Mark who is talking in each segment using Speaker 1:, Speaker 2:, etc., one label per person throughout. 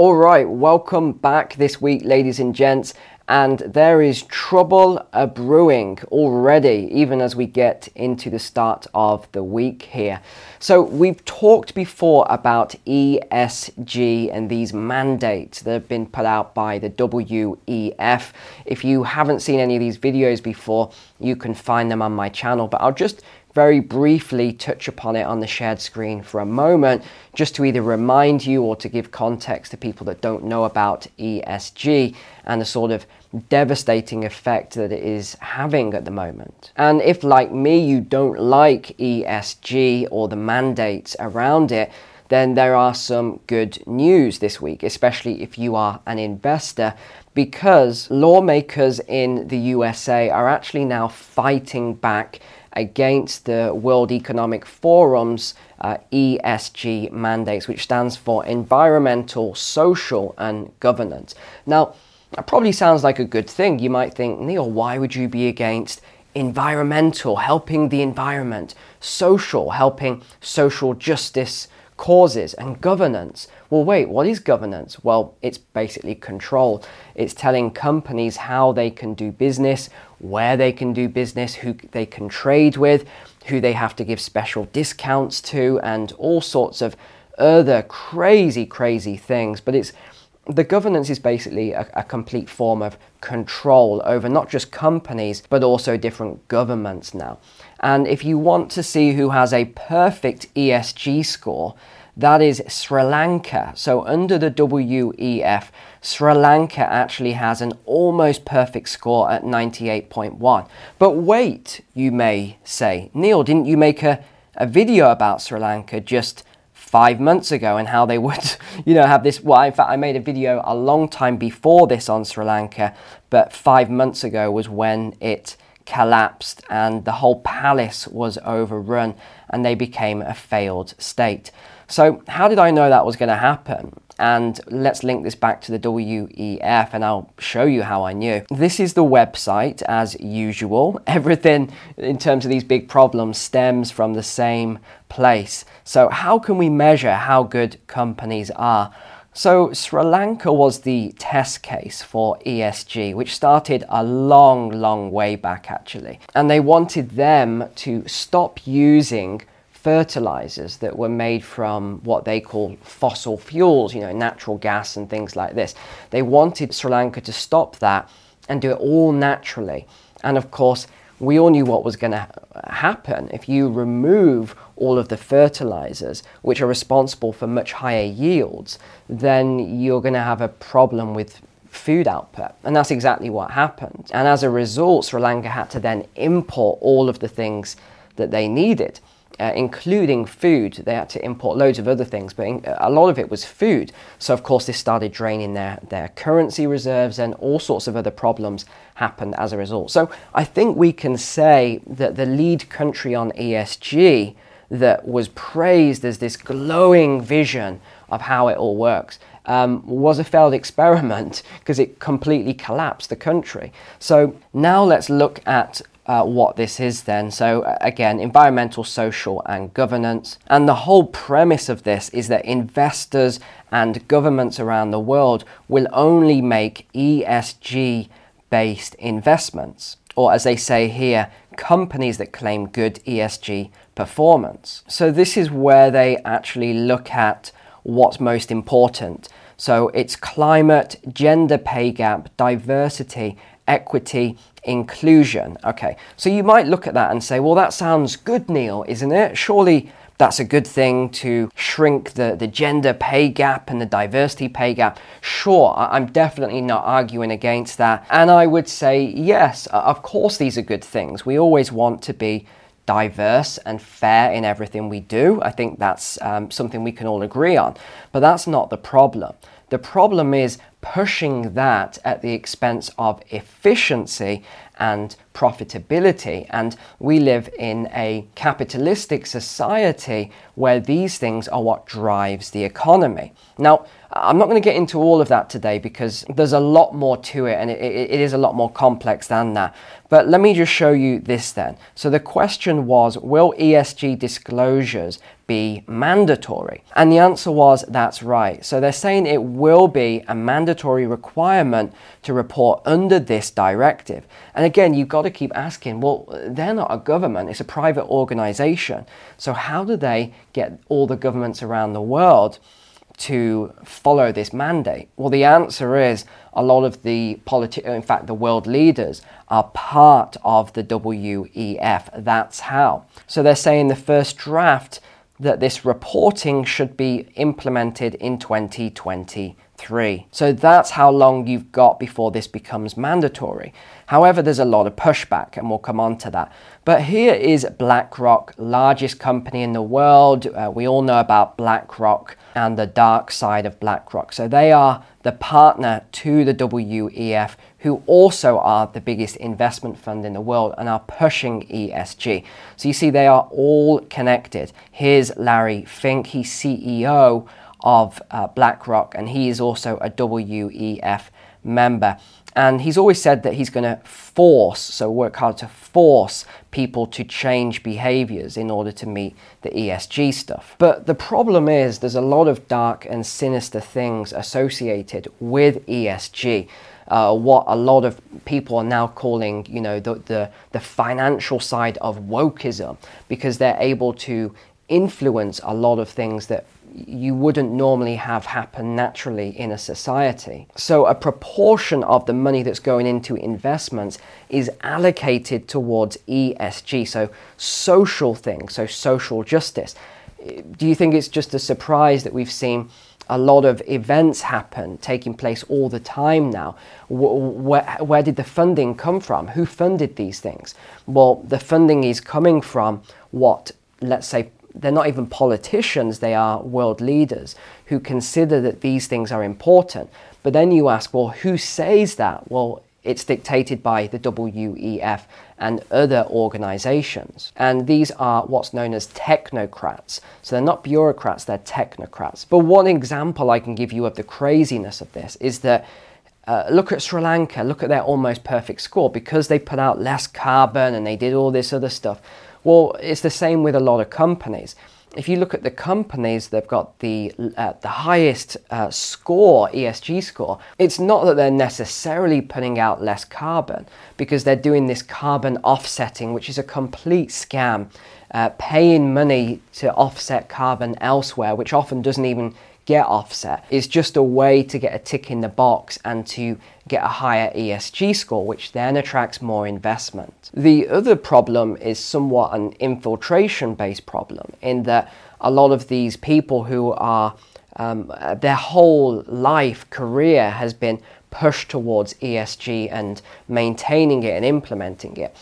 Speaker 1: All right, welcome back this week, ladies and gents and there is trouble a brewing already, even as we get into the start of the week here. So, we've talked before about ESG and these mandates that have been put out by the WEF. If you haven't seen any of these videos before, you can find them on my channel, but I'll just very briefly touch upon it on the shared screen for a moment, just to either remind you or to give context to people that don't know about ESG and the sort of devastating effect that it is having at the moment. And if, like me, you don't like ESG or the mandates around it, then there are some good news this week, especially if you are an investor, because lawmakers in the USA are actually now fighting back against the World Economic Forum's uh, ESG mandates, which stands for Environmental, Social, and Governance. Now, that probably sounds like a good thing. You might think, Neil, why would you be against environmental, helping the environment, social, helping social justice causes, and governance? Well, wait, what is governance? Well, it's basically control. It's telling companies how they can do business, where they can do business, who they can trade with, who they have to give special discounts to, and all sorts of other crazy, crazy things. But it's the governance is basically a, a, complete form of control over not just companies but also different governments now. And if you want to see who has a perfect ESG score, that is Sri Lanka. So under the WEF, Sri Lanka actually has an almost perfect score at 98.1. But wait, you may say, Neil, didn't you make a, a video about Sri Lanka just five months ago and how they would, you know, have this. Well, in fact, I made a video a long time before this on Sri Lanka, but five months ago was when it collapsed and the whole palace was overrun and they became a failed state. So, how did I know that was going to happen? And let's link this back to the WEF and I'll show you how I knew. This is the website as usual. Everything in terms of these big problems stems from the same place. So, how can we measure how good companies are? So, Sri Lanka was the test case for ESG, which started a long, long way back actually. And they wanted them to stop using fertilizers that were made from what they call fossil fuels, you know, natural gas and things like this. They wanted Sri Lanka to stop that and do it all naturally. And of course, we all knew what was going to happen if you remove all of the fertilizers, which are responsible for much higher yields, then you're going to have a problem with food output. And that's exactly what happened. And as a result, Sri Lanka had to then import all of the things that they needed uh, including food. They had to import loads of other things, but in, a lot of it was food. So, of course, this started draining their, their currency reserves, and all sorts of other problems happened as a result. So, I think we can say that the lead country on ESG that was praised as this glowing vision of how it all works um, was a failed experiment because it completely collapsed the country. So now let's look at uh, what this is then. So, uh, again, environmental, social, and governance. And the whole premise of this is that investors and governments around the world will only make ESG based investments, or as they say here, companies that claim good ESG performance. So, this is where they actually look at what's most important. So, it's climate, gender pay gap, diversity, equity, inclusion. Okay, so you might look at that and say, well, that sounds good, Neil, isn't it? Surely that's a good thing to shrink the, the gender pay gap and the diversity pay gap. Sure, I'm definitely not arguing against that. And I would say, yes, of course, these are good things. We always want to be diverse and fair in everything we do. I think that's um, something we can all agree on. But that's not the problem. The problem is pushing that at the expense of efficiency and profitability. And we live in a capitalistic society where these things are what drives the economy. Now, I'm not going to get into all of that today because there's a lot more to it and it, it, is a lot more complex than that. But let me just show you this then. So the question was Will ESG disclosures be mandatory? And the answer was that's right. So they're saying it will be a mandatory requirement to report under this directive. And again, you've got to keep asking well, they're not a government, it's a private organization. So how do they get all the governments around the world? to follow this mandate? Well, the answer is a lot of the politi- in fact, the world leaders are part of the WEF. That's how. So they're saying the first draft that this reporting should be implemented in 2023. So that's how long you've got before this becomes mandatory. However, there's a lot of pushback, and we'll come on to that. But here is BlackRock, largest company in the world. Uh, we all know about BlackRock and the dark side of BlackRock. So they are the partner to the WEF, who also are the biggest investment fund in the world and are pushing ESG. So you see, they are all connected. Here's Larry Fink, he's CEO of uh, BlackRock, and he is also a WEF member. And he's always said that he's going to force, so work hard to force people to change behaviors in order to meet the ESG stuff. But the problem is there's a lot of dark and sinister things associated with ESG. Uh, what a lot of people are now calling, you know, the, the, the financial side of wokeism, because they're able to influence a lot of things that you wouldn't normally have happen naturally in a society. So, a proportion of the money that's going into investments is allocated towards ESG, so social things, so social justice. Do you think it's just a surprise that we've seen a lot of events happen taking place all the time now? Where, where did the funding come from? Who funded these things? Well, the funding is coming from what, let's say, they're not even politicians, they are world leaders who consider that these things are important. But then you ask, well, who says that? Well, it's dictated by the WEF and other organizations. And these are what's known as technocrats. So they're not bureaucrats, they're technocrats. But one example I can give you of the craziness of this is that uh, look at Sri Lanka, look at their almost perfect score because they put out less carbon and they did all this other stuff. Well, it's the same with a lot of companies. If you look at the companies that have got the uh, the highest uh, score ESG score, it's not that they're necessarily putting out less carbon because they're doing this carbon offsetting, which is a complete scam, uh, paying money to offset carbon elsewhere, which often doesn't even get offset is just a way to get a tick in the box and to get a higher ESG score, which then attracts more investment. The other problem is somewhat an infiltration based problem in that a lot of these people who are um, their whole life career has been pushed towards ESG and maintaining it and implementing it.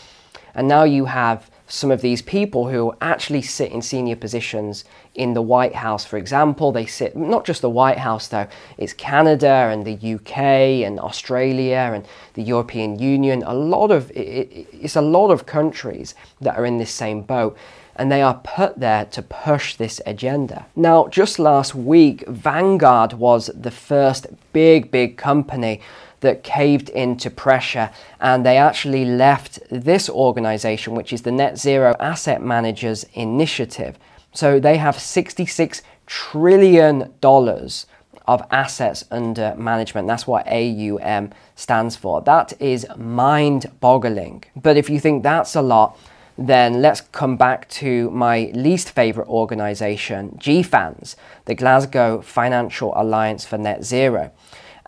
Speaker 1: And now you have some of these people who actually sit in senior positions in the White House, for example. They sit, not just the White House though, it's Canada and the UK and Australia and the European Union. A lot of, it's a lot of countries that are in this same boat and they are put there to push this agenda. Now, just last week, Vanguard was the first big, big company that caved into pressure and they actually left this organization, which is the Net Zero Asset Managers Initiative. So they have $66 trillion of assets under management. That's what AUM stands for. That is mind boggling. But if you think that's a lot, then let's come back to my least favorite organization, GFANZ, the Glasgow Financial Alliance for Net Zero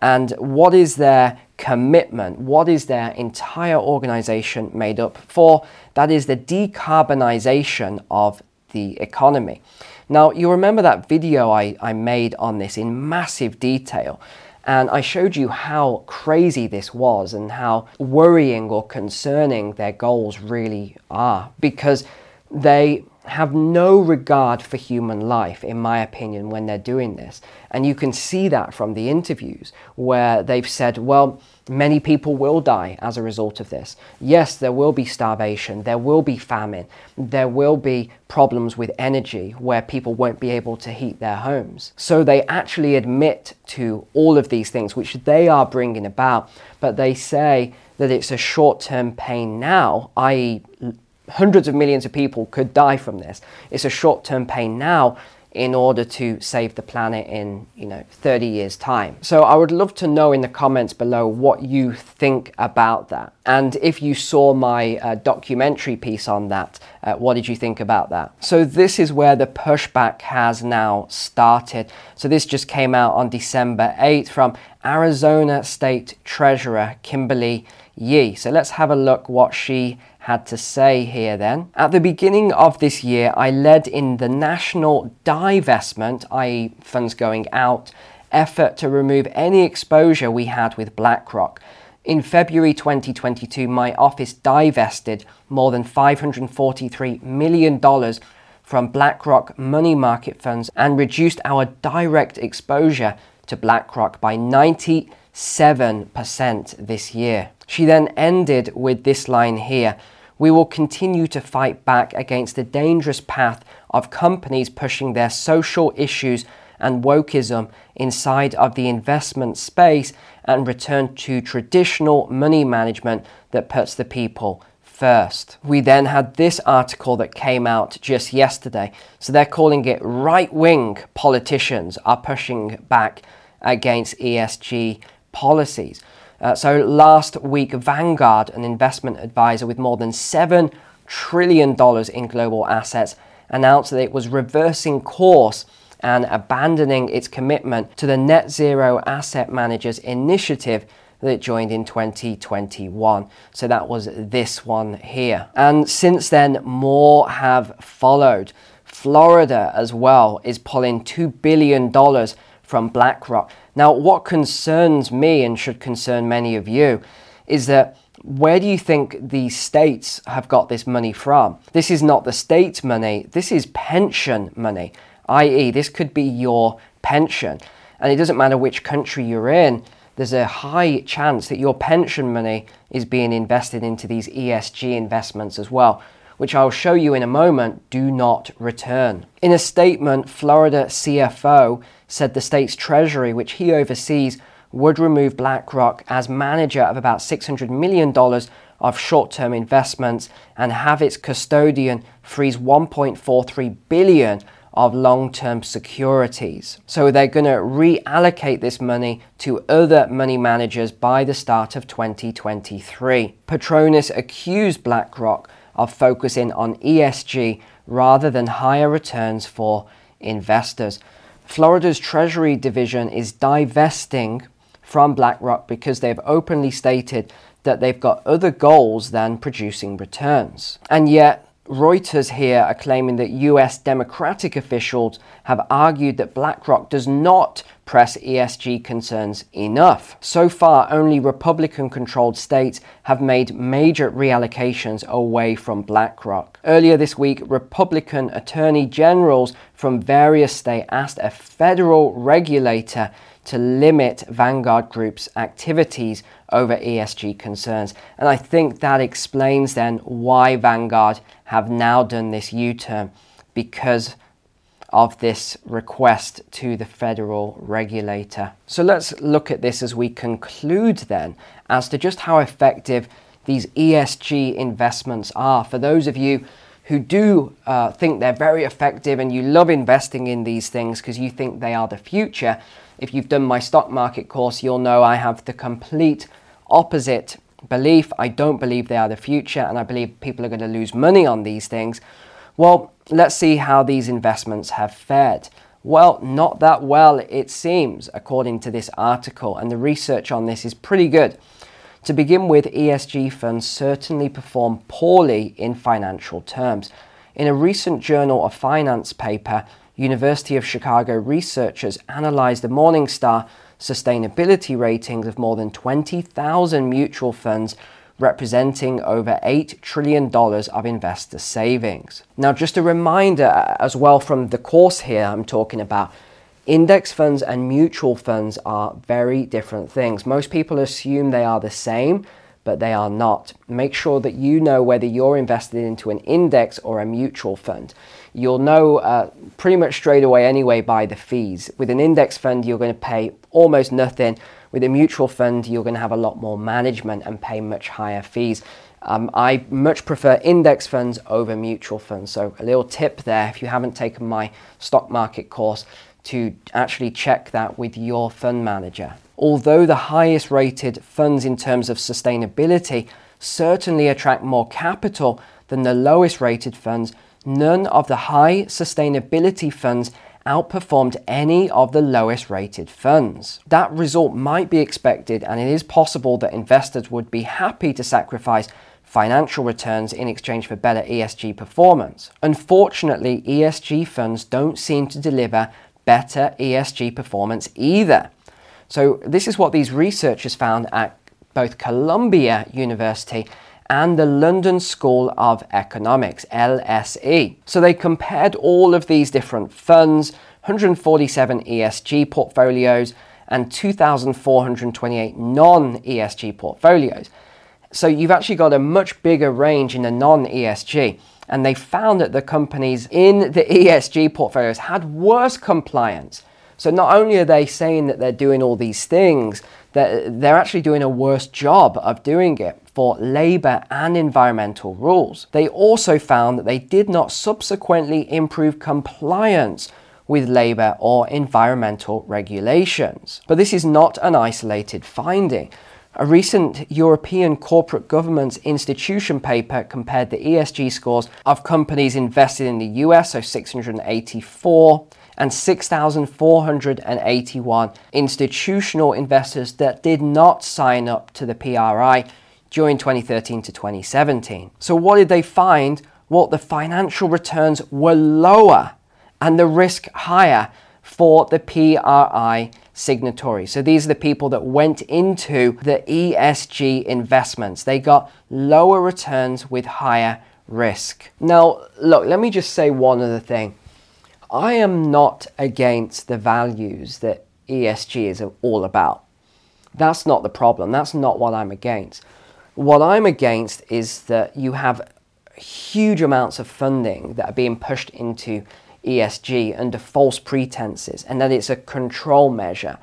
Speaker 1: and what is their commitment? What is their entire organization made up for? That is the decarbonization of the economy. Now, you remember that video I, I made on this in massive detail, and I showed you how crazy this was and how worrying or concerning their goals really are because they have no regard for human life, in my opinion, when they're doing this. And you can see that from the interviews where they've said, well, many people will die as a result of this. Yes, there will be starvation, there will be famine, there will be problems with energy where people won't be able to heat their homes. So they actually admit to all of these things, which they are bringing about, but they say that it's a short term pain now, i.e., hundreds of millions of people could die from this. It's a short term pain now in order to save the planet in you know 30 years time. So i would love to know in the comments below what you think about that. And if you saw my uh, documentary piece on that uh, what did you think about that? So this is where the pushback has now started. So this just came out on december 8th from arizona state treasurer kimberly yee. So let's have a look what she had to say here then. At the beginning of this year, I led in the national divestment, i.e., funds going out, effort to remove any exposure we had with BlackRock. In February 2022, my office divested more than $543 million from BlackRock money market funds and reduced our direct exposure to BlackRock by 97% this year. She then ended with this line here we will continue to fight back against the dangerous path of companies pushing their social issues and wokeism inside of the investment space and return to traditional money management that puts the people first. We then had this article that came out just yesterday. So they're calling it right wing politicians are pushing back against ESG policies. Uh, so last week, Vanguard, an investment advisor with more than $7 trillion in global assets, announced that it was reversing course and abandoning its commitment to the Net Zero Asset Managers initiative that it joined in 2021. So that was this one here. And since then, more have followed. Florida as well is pulling $2 billion from BlackRock. Now, what concerns me and should concern many of you is that where do you think the states have got this money from? This is not the state's money, this is pension money, i.e., this could be your pension. And it doesn't matter which country you're in, there's a high chance that your pension money is being invested into these ESG investments as well, which I'll show you in a moment, do not return. In a statement, Florida CFO said the state's treasury, which he oversees, would remove BlackRock as manager of about $600 million of short term investments and have its custodian freeze 1.43 billion of long-term securities. So they're going to reallocate this money to other money managers by the start of 2023. Patronis accused BlackRock of focusing on ESG rather than higher returns for investors. Florida's Treasury Division is divesting from BlackRock because they've openly stated that they've got other goals than producing returns. And yet, Reuters here are claiming that US Democratic officials have argued that BlackRock does not press ESG concerns enough. So far, only Republican controlled states have made major reallocations away from BlackRock. Earlier this week, Republican attorney generals from various states asked a federal regulator to limit Vanguard Group's activities over ESG concerns. And I think that explains then why Vanguard have now done this U turn because of this request to the federal regulator. So let's look at this as we conclude then as to just how effective these ESG investments are. For those of you who do uh, think they're very effective and you love investing in these things because you think they are the future, if you've done my stock market course, you'll know I have the complete opposite belief. I don't believe they are the future, and I believe people are going to lose money on these things. Well, let's see how these investments have fared. Well, not that well, it seems, according to this article, and the research on this is pretty good. To begin with, ESG funds certainly perform poorly in financial terms. In a recent Journal of Finance paper, University of Chicago researchers analyzed the Morningstar sustainability ratings of more than 20,000 mutual funds representing over $8 trillion of investor savings. Now, just a reminder uh, as well from the course here I'm talking about, index funds and mutual funds are very different things. Most people assume they are the same, but they are not. Make sure that you know whether you're invested into an index or a mutual fund. You'll know uh, pretty much straight away anyway by the fees. With an index fund, you're going to pay almost nothing. With a mutual fund, you're going to have a lot more management and pay much higher fees. Um, I much prefer index funds over mutual funds. So, a little tip there if you haven't taken my stock market course to actually check that with your fund manager. Although the highest rated funds in terms of sustainability certainly attract more capital than the lowest rated funds, none of the high sustainability funds outperformed any of the lowest rated funds. That result might be expected, and it is possible that investors would be happy to sacrifice financial returns in exchange for better ESG performance. Unfortunately, ESG funds don't seem to deliver better ESG performance either. So, this is what these researchers found at both Columbia University and the London School of Economics, LSE. So, they compared all of these different funds, 147 ESG portfolios, and 2,428 non ESG portfolios. So, you've actually got a much bigger range in the non ESG and they found that the companies in the ESG portfolios had worse compliance so not only are they saying that they're doing all these things, they're, they're actually doing a worse job of doing it for labour and environmental rules. They also found that they did not subsequently improve compliance with labour or environmental regulations. But this is not an isolated finding. A recent European Corporate Governance Institution paper compared the ESG scores of companies invested in the US, so 684, and 6,481 institutional investors that did not sign up to the PRI during 2013 to 2017. So, what did they find? Well, the financial returns were lower and the risk higher for the PRI signatories. So these are the people that went into the ESG investments. They got lower returns with higher risk. Now, look, let me just say one other thing. I am not against the values that ESG is all about. That's not the problem. That's not what I'm against. What I'm against is that you have huge amounts of funding that are being pushed into ESG under false pretenses and that it's a control measure.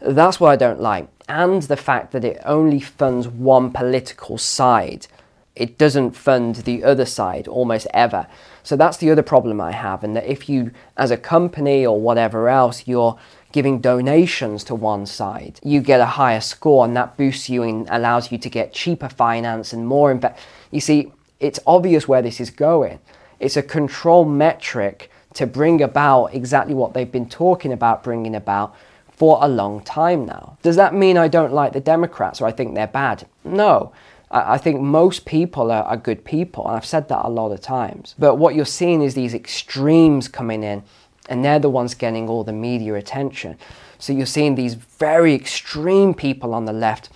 Speaker 1: That's what I don't like. And the fact that it only funds one political side. It doesn't fund the other side almost ever. So that's the other problem I have, and that if you, as a company or whatever else, you're giving donations to one side, you get a higher score, and that boosts you and allows you to get cheaper finance and more invest. You see, it's obvious where this is going. It's a control metric to bring about exactly what they've been talking about bringing about for a long time now. Does that mean I don't like the Democrats or I think they're bad? No. I think most people are, good people, and I've said that a lot of times. But what you're seeing is these extremes coming in, and they're the ones getting all the media attention. So you're seeing these very extreme people on the left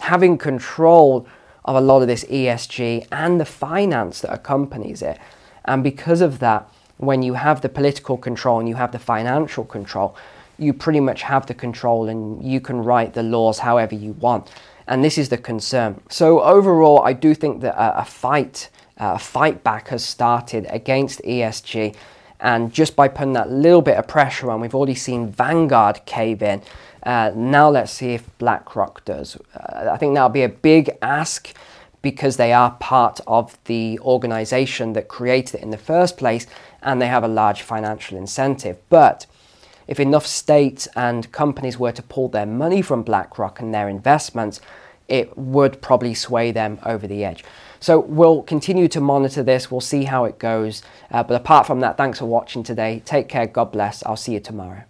Speaker 1: having control of a lot of this ESG and the finance that accompanies it. And because of that, when you have the political control and you have the financial control, you pretty much have the control and you can write the laws however you want and this is the concern. So overall, I do think that a, fight, uh, a fight back has started against ESG. And just by putting that little bit of pressure on, we've already seen Vanguard cave in. Uh, now let's see if BlackRock does. Uh, I think that'll be a big ask because they are part of the organization that created it in the first place and they have a large financial incentive. But if enough states and companies were to pull their money from BlackRock and their investments, it would probably sway them over the edge. So we'll continue to monitor this. We'll see how it goes. Uh, but apart from that, thanks for watching today. Take care. God bless. I'll see you tomorrow.